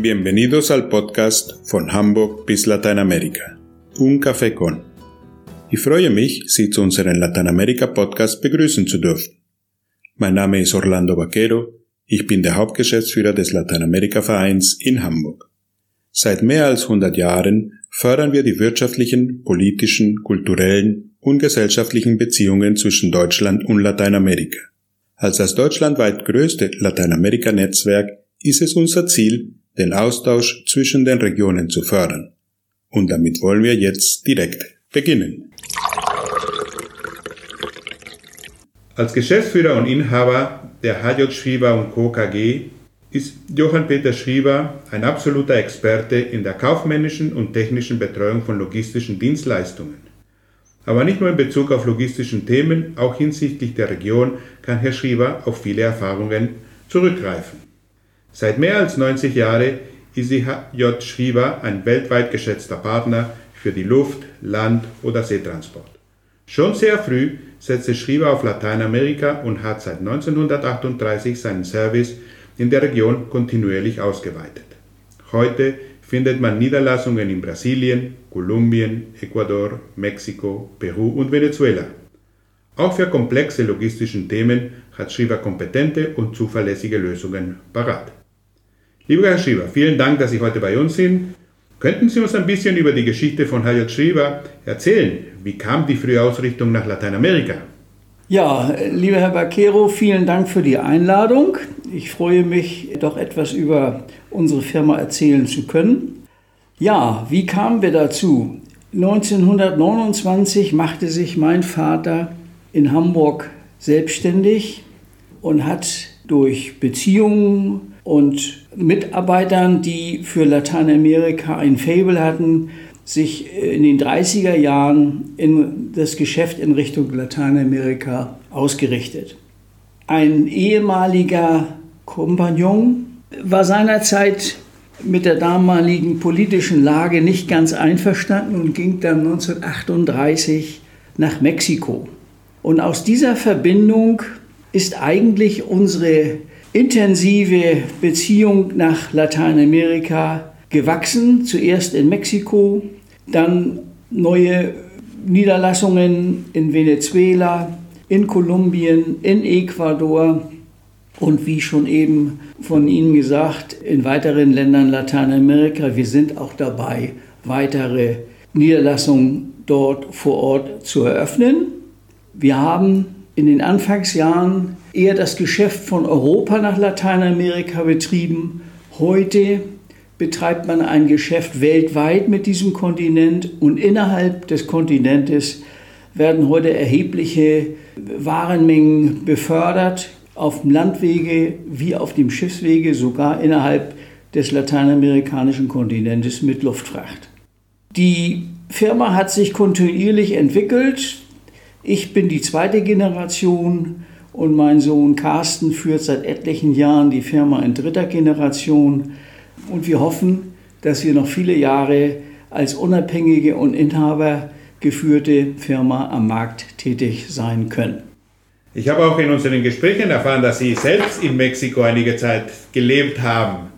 Bienvenidos al podcast von Hamburg bis Lateinamerika. Un Café con. Ich freue mich, Sie zu unserem Lateinamerika-Podcast begrüßen zu dürfen. Mein Name ist Orlando Vaquero, ich bin der Hauptgeschäftsführer des Lateinamerika-Vereins in Hamburg. Seit mehr als 100 Jahren fördern wir die wirtschaftlichen, politischen, kulturellen und gesellschaftlichen Beziehungen zwischen Deutschland und Lateinamerika. Als das deutschlandweit größte Lateinamerika-Netzwerk ist es unser Ziel, den Austausch zwischen den Regionen zu fördern. Und damit wollen wir jetzt direkt beginnen. Als Geschäftsführer und Inhaber der HJ Schrieber Co. KG ist Johann Peter Schrieber ein absoluter Experte in der kaufmännischen und technischen Betreuung von logistischen Dienstleistungen. Aber nicht nur in Bezug auf logistischen Themen, auch hinsichtlich der Region kann Herr Schrieber auf viele Erfahrungen zurückgreifen. Seit mehr als 90 Jahren ist die HJ Schrieber ein weltweit geschätzter Partner für die Luft-, Land- oder Seetransport. Schon sehr früh setzte Schrieber auf Lateinamerika und hat seit 1938 seinen Service in der Region kontinuierlich ausgeweitet. Heute findet man Niederlassungen in Brasilien, Kolumbien, Ecuador, Mexiko, Peru und Venezuela. Auch für komplexe logistische Themen hat Schrieber kompetente und zuverlässige Lösungen parat. Lieber Herr Schrieber, vielen Dank, dass Sie heute bei uns sind. Könnten Sie uns ein bisschen über die Geschichte von Hayat Schrieber erzählen? Wie kam die frühe Ausrichtung nach Lateinamerika? Ja, lieber Herr Baquero, vielen Dank für die Einladung. Ich freue mich, doch etwas über unsere Firma erzählen zu können. Ja, wie kamen wir dazu? 1929 machte sich mein Vater in Hamburg selbstständig und hat durch Beziehungen und Mitarbeitern, die für Lateinamerika ein Fable hatten, sich in den 30er Jahren in das Geschäft in Richtung Lateinamerika ausgerichtet. Ein ehemaliger Kompagnon war seinerzeit mit der damaligen politischen Lage nicht ganz einverstanden und ging dann 1938 nach Mexiko. Und aus dieser Verbindung ist eigentlich unsere intensive Beziehung nach Lateinamerika gewachsen. Zuerst in Mexiko, dann neue Niederlassungen in Venezuela, in Kolumbien, in Ecuador und wie schon eben von Ihnen gesagt, in weiteren Ländern Lateinamerika. Wir sind auch dabei, weitere Niederlassungen dort vor Ort zu eröffnen. Wir haben in den Anfangsjahren eher das Geschäft von Europa nach Lateinamerika betrieben. Heute betreibt man ein Geschäft weltweit mit diesem Kontinent und innerhalb des Kontinentes werden heute erhebliche Warenmengen befördert, auf dem Landwege wie auf dem Schiffswege, sogar innerhalb des lateinamerikanischen Kontinentes mit Luftfracht. Die Firma hat sich kontinuierlich entwickelt. Ich bin die zweite Generation und mein Sohn Carsten führt seit etlichen Jahren die Firma in dritter Generation. Und wir hoffen, dass wir noch viele Jahre als unabhängige und inhabergeführte Firma am Markt tätig sein können. Ich habe auch in unseren Gesprächen erfahren, dass Sie selbst in Mexiko einige Zeit gelebt haben.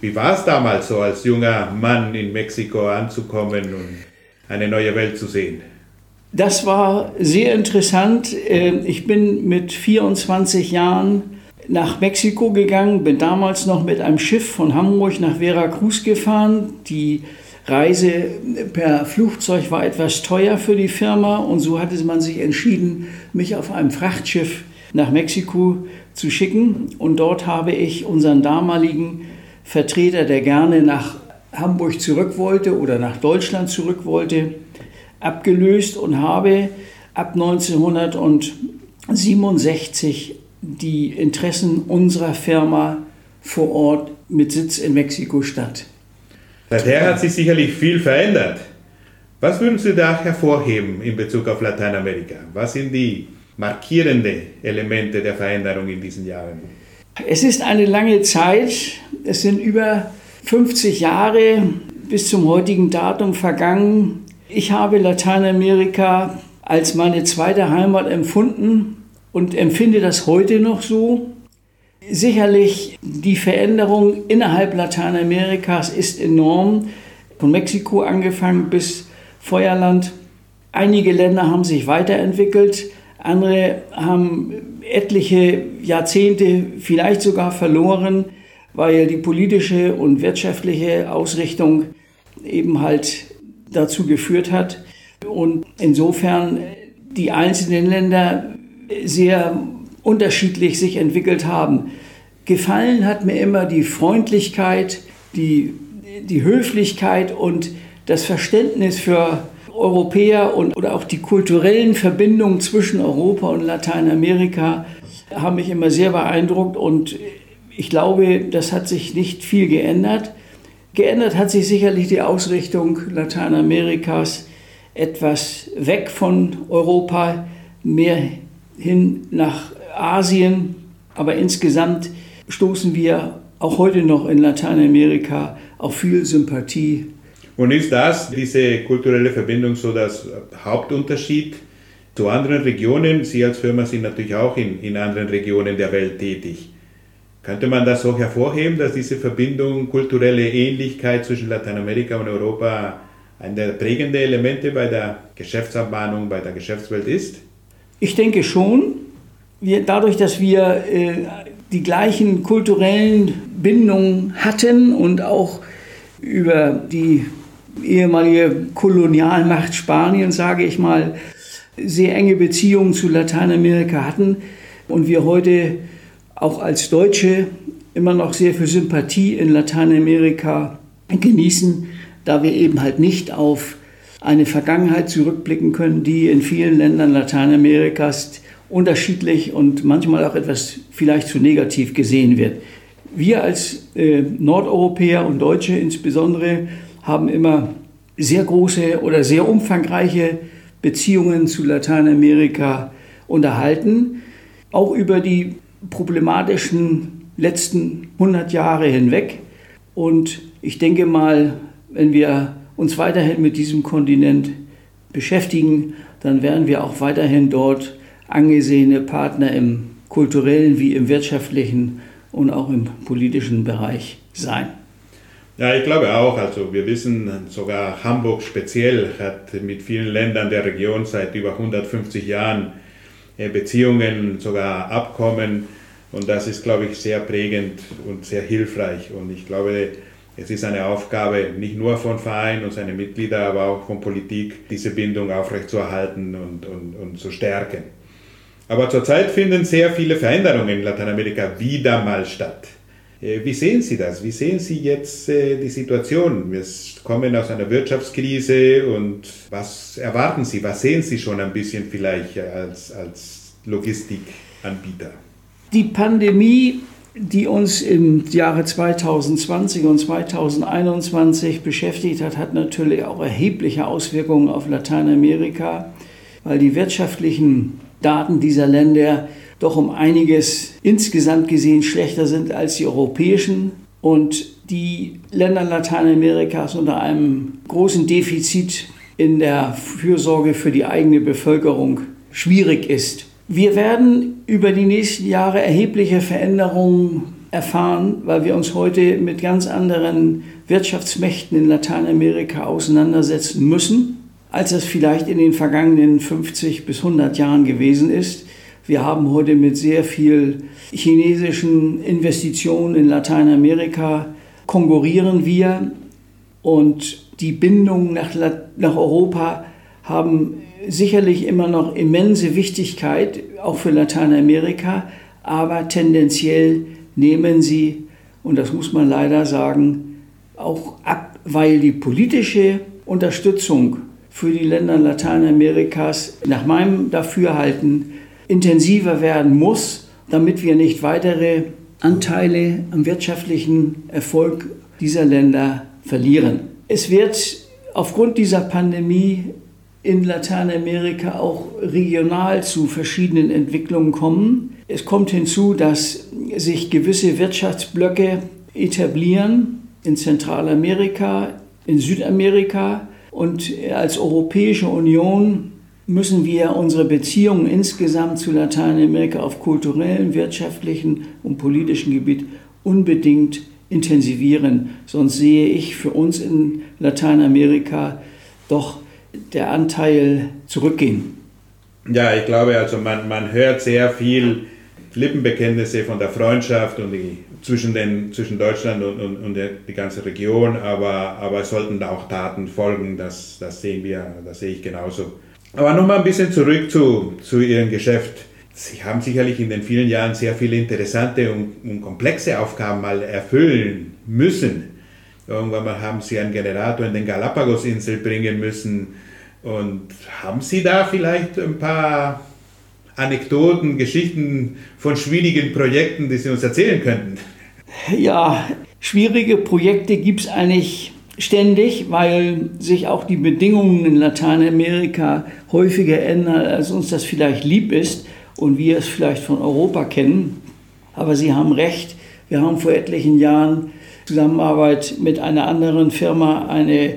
Wie war es damals so, als junger Mann in Mexiko anzukommen und eine neue Welt zu sehen? Das war sehr interessant. Äh, ich bin mit 24 Jahren nach Mexiko gegangen, bin damals noch mit einem Schiff von Hamburg nach Veracruz gefahren. Die Reise per Flugzeug war etwas teuer für die Firma und so hatte man sich entschieden, mich auf einem Frachtschiff nach Mexiko zu schicken. Und dort habe ich unseren damaligen Vertreter, der gerne nach Hamburg zurück wollte oder nach Deutschland zurück wollte, abgelöst und habe ab 1967 die Interessen unserer Firma vor Ort mit Sitz in Mexiko-Stadt. Seither hat sich sicherlich viel verändert. Was würden Sie da hervorheben in Bezug auf Lateinamerika? Was sind die markierenden Elemente der Veränderung in diesen Jahren? Es ist eine lange Zeit. Es sind über 50 Jahre bis zum heutigen Datum vergangen. Ich habe Lateinamerika als meine zweite Heimat empfunden und empfinde das heute noch so. sicherlich die Veränderung innerhalb Lateinamerikas ist enorm. Von Mexiko angefangen bis Feuerland. Einige Länder haben sich weiterentwickelt, andere haben etliche Jahrzehnte vielleicht sogar verloren, weil die politische und wirtschaftliche Ausrichtung eben halt dazu geführt hat. Und insofern die einzelnen Länder sehr unterschiedlich sich entwickelt haben. Gefallen hat mir immer die Freundlichkeit, die, die Höflichkeit und das Verständnis für Europäer und oder auch die kulturellen Verbindungen zwischen Europa und Lateinamerika haben mich immer sehr beeindruckt und ich glaube, das hat sich nicht viel geändert. Geändert hat sich sicherlich die Ausrichtung Lateinamerikas etwas weg von Europa, mehr hin nach Asien. Aber insgesamt stoßen wir auch heute noch in Lateinamerika auf viel Sympathie. Und ist das, diese kulturelle Verbindung, so das Hauptunterschied zu anderen Regionen? Sie als Firma sind natürlich auch in, in anderen Regionen der Welt tätig. Könnte man das so hervorheben, dass diese Verbindung, kulturelle Ähnlichkeit zwischen Lateinamerika und Europa ein der prägenden Elemente bei der Geschäftsabmahnung, bei der Geschäftswelt ist? Ich denke schon. Wir, dadurch, dass wir äh, die gleichen kulturellen Bindungen hatten und auch über die ehemalige Kolonialmacht Spanien, sage ich mal, sehr enge Beziehungen zu Lateinamerika hatten und wir heute auch als Deutsche immer noch sehr viel Sympathie in Lateinamerika genießen, da wir eben halt nicht auf eine Vergangenheit zurückblicken können, die in vielen Ländern Lateinamerikas unterschiedlich und manchmal auch etwas vielleicht zu negativ gesehen wird. Wir als äh, Nordeuropäer und Deutsche insbesondere haben immer sehr große oder sehr umfangreiche Beziehungen zu Lateinamerika unterhalten, auch über die problematischen letzten 100 Jahre hinweg. Und ich denke mal, wenn wir uns weiterhin mit diesem Kontinent beschäftigen, dann werden wir auch weiterhin dort angesehene Partner im kulturellen wie im wirtschaftlichen und auch im politischen Bereich sein. Ja, ich glaube auch. Also wir wissen, sogar Hamburg speziell hat mit vielen Ländern der Region seit über 150 Jahren Beziehungen, sogar Abkommen. Und das ist, glaube ich, sehr prägend und sehr hilfreich. Und ich glaube, es ist eine Aufgabe nicht nur von Verein und seinen Mitgliedern, aber auch von Politik, diese Bindung aufrechtzuerhalten und, und, und zu stärken. Aber zurzeit finden sehr viele Veränderungen in Lateinamerika wieder mal statt. Äh, wie sehen Sie das? Wie sehen Sie jetzt äh, die Situation? Wir kommen aus einer Wirtschaftskrise und was erwarten Sie? Was sehen Sie schon ein bisschen vielleicht als, als Logistikanbieter? Die Pandemie, die uns im Jahre 2020 und 2021 beschäftigt hat, hat natürlich auch erhebliche Auswirkungen auf Lateinamerika, weil die wirtschaftlichen Daten dieser Länder doch um einiges insgesamt gesehen schlechter sind als die europäischen und die Länder Lateinamerikas unter einem großen Defizit in der Fürsorge für die eigene Bevölkerung schwierig ist. Wir werden über die nächsten Jahre erhebliche Veränderungen erfahren, weil wir uns heute mit ganz anderen Wirtschaftsmächten in Lateinamerika auseinandersetzen müssen, als es vielleicht in den vergangenen 50 bis 100 Jahren gewesen ist. Wir haben heute mit sehr viel chinesischen Investitionen in Lateinamerika konkurrieren wir und die Bindungen nach, nach Europa haben sicherlich immer noch immense Wichtigkeit, auch für Lateinamerika, aber tendenziell nehmen sie, und das muss man leider sagen, auch ab, weil die politische Unterstützung für die Länder Lateinamerikas nach meinem Dafürhalten intensiver werden muss, damit wir nicht weitere Anteile am wirtschaftlichen Erfolg dieser Länder verlieren. Es wird aufgrund dieser Pandemie in Lateinamerika auch regional zu verschiedenen Entwicklungen kommen. Es kommt hinzu, dass sich gewisse Wirtschaftsblöcke etablieren in Zentralamerika, in Südamerika und als Europäische Union müssen wir unsere Beziehungen insgesamt zu Lateinamerika auf kulturellem, wirtschaftlichen und politischen Gebiet unbedingt intensivieren. Sonst sehe ich für uns in Lateinamerika doch der Anteil zurückgehen. Ja, ich glaube, also man, man hört sehr viel Lippenbekenntnisse von der Freundschaft und die, zwischen, den, zwischen Deutschland und, und, und der, die ganze Region, aber, aber es sollten da auch Taten folgen, das, das sehen wir, das sehe ich genauso. Aber nochmal ein bisschen zurück zu, zu Ihrem Geschäft. Sie haben sicherlich in den vielen Jahren sehr viele interessante und, und komplexe Aufgaben mal erfüllen müssen. Irgendwann mal haben Sie einen Generator in den Galapagos-Inseln bringen müssen. Und haben Sie da vielleicht ein paar Anekdoten, Geschichten von schwierigen Projekten, die Sie uns erzählen könnten? Ja, schwierige Projekte gibt es eigentlich ständig, weil sich auch die Bedingungen in Lateinamerika häufiger ändern, als uns das vielleicht lieb ist und wir es vielleicht von Europa kennen. Aber Sie haben recht, wir haben vor etlichen Jahren Zusammenarbeit mit einer anderen Firma eine,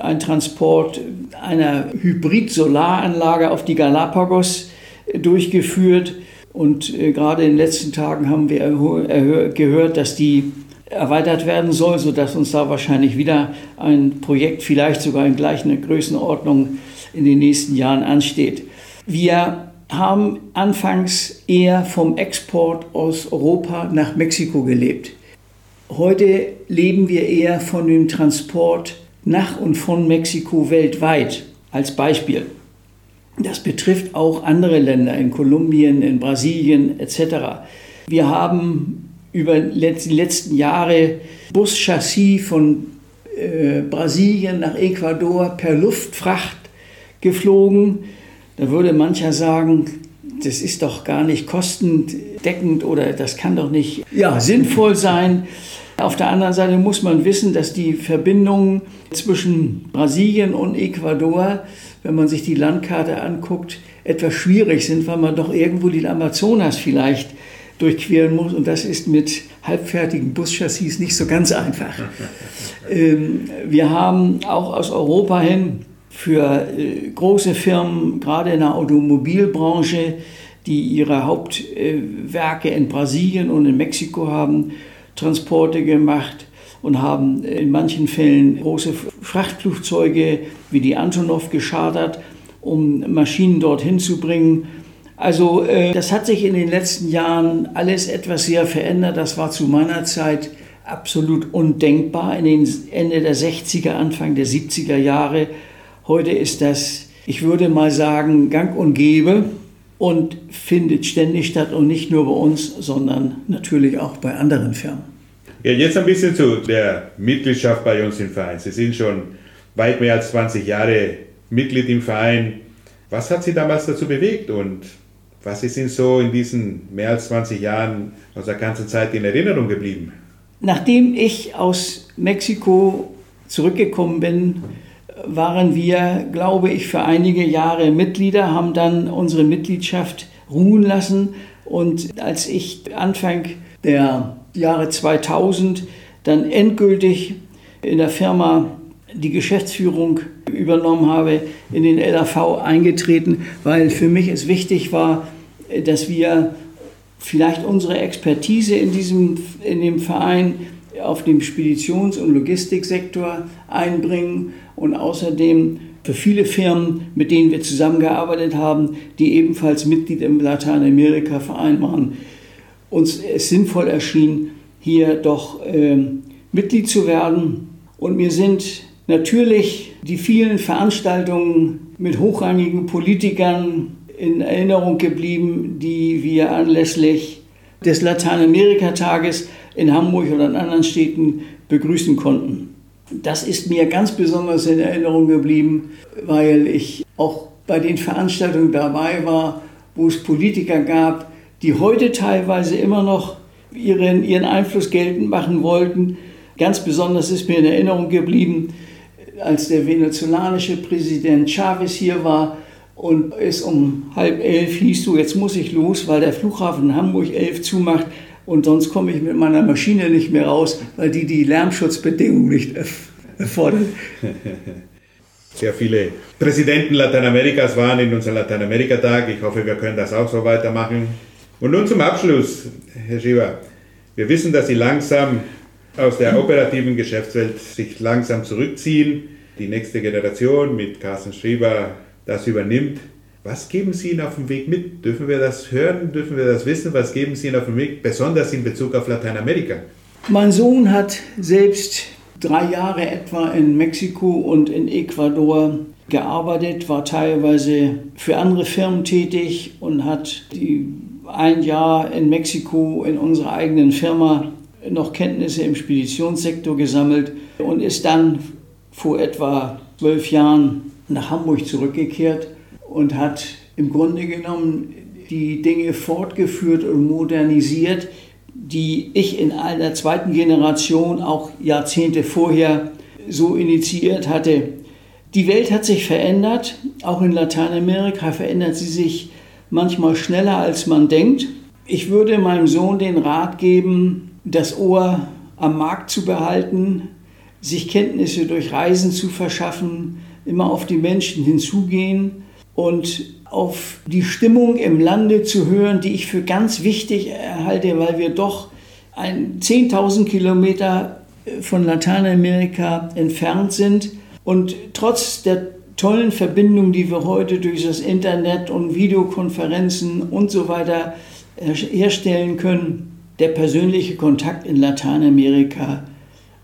ein Transport einer Hybrid-Solaranlage auf die Galapagos durchgeführt. Und äh, gerade in den letzten Tagen haben wir gehört, dass die erweitert werden soll, sodass uns da wahrscheinlich wieder ein Projekt vielleicht sogar in gleicher Größenordnung in den nächsten Jahren ansteht. Wir haben anfangs eher vom Export aus Europa nach Mexiko gelebt. Heute leben wir eher von dem Transport nach und von Mexiko weltweit als Beispiel. Das betrifft auch andere Länder in Kolumbien, in Brasilien etc. Wir haben über die letzten Jahre Buschassis von äh, Brasilien nach Ecuador per Luftfracht geflogen. Da würde mancher sagen, das ist doch gar nicht kostendeckend oder das kann doch nicht ja, sinnvoll sein. Auf der anderen Seite muss man wissen, dass die Verbindungen zwischen Brasilien und Ecuador wenn man sich die Landkarte anguckt, etwas schwierig sind, weil man doch irgendwo den Amazonas vielleicht durchqueren muss. Und das ist mit halbfertigen Buschassis nicht so ganz einfach. Ähm, wir haben auch aus Europa hin für äh, große Firmen, gerade in der Automobilbranche, die ihre Hauptwerke in Brasilien und in Mexiko haben, Transporte gemacht und haben in manchen Fällen große Frachtflugzeuge wie die Antonov geschadert, um Maschinen dorthin zu bringen. Also äh, das hat sich in den letzten Jahren alles etwas sehr verändert. Das war zu meiner Zeit absolut undenkbar in den Ende der 60er, Anfang der 70er Jahre. Heute ist das, ich würde mal sagen, gang und gäbe und findet ständig statt und nicht nur bei uns, sondern natürlich auch bei anderen Firmen. Ja, jetzt ein bisschen zu der Mitgliedschaft bei uns im Verein. Sie sind schon weit mehr als 20 Jahre Mitglied im Verein. Was hat Sie damals dazu bewegt und was ist Ihnen so in diesen mehr als 20 Jahren aus der ganzen Zeit in Erinnerung geblieben? Nachdem ich aus Mexiko zurückgekommen bin, waren wir, glaube ich, für einige Jahre Mitglieder, haben dann unsere Mitgliedschaft ruhen lassen. Und als ich Anfang der Jahre 2000 dann endgültig in der Firma die Geschäftsführung übernommen habe, in den LAV eingetreten, weil für mich es wichtig war, dass wir vielleicht unsere Expertise in, diesem, in dem Verein auf dem Speditions- und Logistiksektor einbringen und außerdem für viele Firmen, mit denen wir zusammengearbeitet haben, die ebenfalls Mitglied im Lateinamerika-Verein waren, uns es sinnvoll erschien, hier doch äh, Mitglied zu werden. Und mir sind natürlich die vielen Veranstaltungen mit hochrangigen Politikern in Erinnerung geblieben, die wir anlässlich des Lateinamerika-Tages in Hamburg oder in anderen Städten begrüßen konnten. Das ist mir ganz besonders in Erinnerung geblieben, weil ich auch bei den Veranstaltungen dabei war, wo es Politiker gab, die heute teilweise immer noch ihren, ihren Einfluss geltend machen wollten. Ganz besonders ist mir in Erinnerung geblieben, als der venezolanische Präsident Chavez hier war und es um halb elf hieß, du, jetzt muss ich los, weil der Flughafen Hamburg elf zumacht und sonst komme ich mit meiner Maschine nicht mehr raus, weil die die Lärmschutzbedingungen nicht erfordert. sehr viele Präsidenten Lateinamerikas waren in unserem Lateinamerika-Tag. Ich hoffe, wir können das auch so weitermachen. Und nun zum Abschluss, Herr Schieber. Wir wissen, dass Sie langsam aus der operativen Geschäftswelt sich langsam zurückziehen. Die nächste Generation mit Carsten Schieber das übernimmt. Was geben Sie Ihnen auf dem Weg mit? Dürfen wir das hören? Dürfen wir das wissen? Was geben Sie Ihnen auf dem Weg, besonders in Bezug auf Lateinamerika? Mein Sohn hat selbst drei Jahre etwa in Mexiko und in Ecuador gearbeitet, war teilweise für andere Firmen tätig und hat die ein Jahr in Mexiko in unserer eigenen Firma noch Kenntnisse im Speditionssektor gesammelt und ist dann vor etwa zwölf Jahren nach Hamburg zurückgekehrt und hat im Grunde genommen die Dinge fortgeführt und modernisiert, die ich in einer zweiten Generation auch Jahrzehnte vorher so initiiert hatte. Die Welt hat sich verändert, auch in Lateinamerika verändert sie sich manchmal schneller als man denkt. Ich würde meinem Sohn den Rat geben, das Ohr am Markt zu behalten, sich Kenntnisse durch Reisen zu verschaffen, immer auf die Menschen hinzugehen und auf die Stimmung im Lande zu hören, die ich für ganz wichtig erhalte, weil wir doch 10.000 Kilometer von Lateinamerika entfernt sind und trotz der tollen Verbindung, die wir heute durch das Internet und Videokonferenzen und so weiter herstellen können, der persönliche Kontakt in Lateinamerika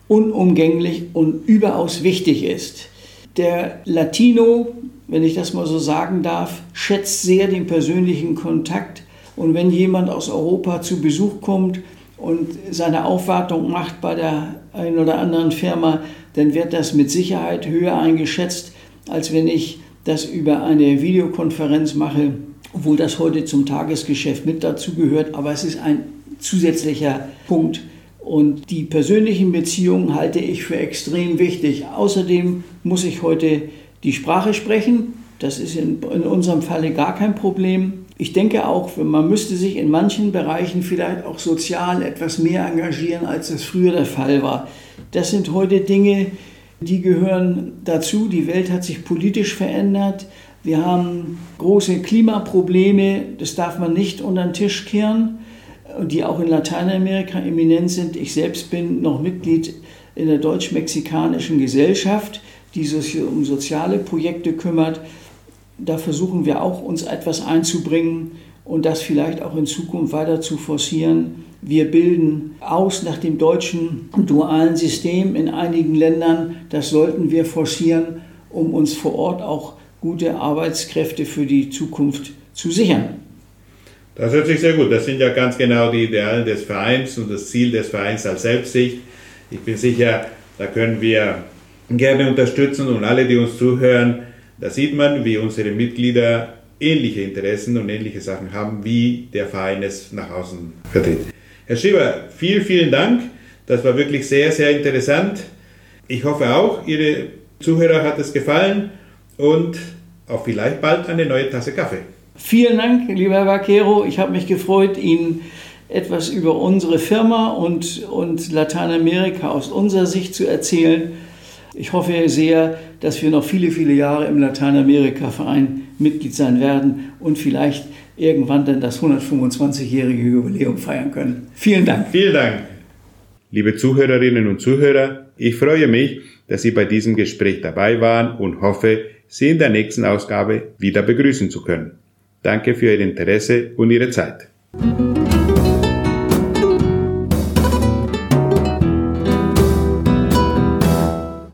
unumgänglich und überaus wichtig ist. Der Latino, wenn ich das mal so sagen darf, schätzt sehr den persönlichen Kontakt und wenn jemand aus Europa zu Besuch kommt und seine Aufwartung macht bei der einen oder anderen Firma, dann wird das mit Sicherheit höher eingeschätzt, als wenn ich das über eine Videokonferenz mache, obwohl das heute zum Tagesgeschäft mit dazu gehört, aber es ist ein zusätzlicher Punkt. Und die persönlichen Beziehungen halte ich für extrem wichtig. Außerdem muss ich heute die Sprache sprechen. Das ist in, in unserem Falle gar kein Problem. Ich denke auch, man müsste sich in manchen Bereichen vielleicht auch sozial etwas mehr engagieren, als das früher der Fall war. Das sind heute Dinge, die gehören dazu. Die Welt hat sich politisch verändert. Wir haben große Klimaprobleme, das darf man nicht unter den Tisch kehren, die auch in Lateinamerika eminent sind. Ich selbst bin noch Mitglied in der deutsch-mexikanischen Gesellschaft, die sich um soziale Projekte kümmert. Da versuchen wir auch, uns etwas einzubringen und das vielleicht auch in Zukunft weiter zu forcieren. Wir bilden aus nach dem deutschen dualen System in einigen Ländern. Das sollten wir forcieren, um uns vor Ort auch gute Arbeitskräfte für die Zukunft zu sichern. Das hört sich sehr gut. Das sind ja ganz genau die Ideale des Vereins und das Ziel des Vereins als Selbstsicht. Ich bin sicher, da können wir gerne unterstützen und alle, die uns zuhören, da sieht man, wie unsere Mitglieder ähnliche Interessen und ähnliche Sachen haben, wie der Verein es nach außen vertritt. Herr Schieber, vielen, vielen Dank. Das war wirklich sehr, sehr interessant. Ich hoffe auch, Ihre Zuhörer hat es gefallen und auch vielleicht bald eine neue Tasse Kaffee. Vielen Dank, lieber Herr Vaquero. Ich habe mich gefreut, Ihnen etwas über unsere Firma und, und Lateinamerika aus unserer Sicht zu erzählen. Ich hoffe sehr, dass wir noch viele, viele Jahre im Lateinamerika-Verein Mitglied sein werden und vielleicht irgendwann dann das 125-jährige Jubiläum feiern können. Vielen Dank. Vielen Dank. Liebe Zuhörerinnen und Zuhörer, ich freue mich, dass Sie bei diesem Gespräch dabei waren und hoffe, Sie in der nächsten Ausgabe wieder begrüßen zu können. Danke für Ihr Interesse und Ihre Zeit.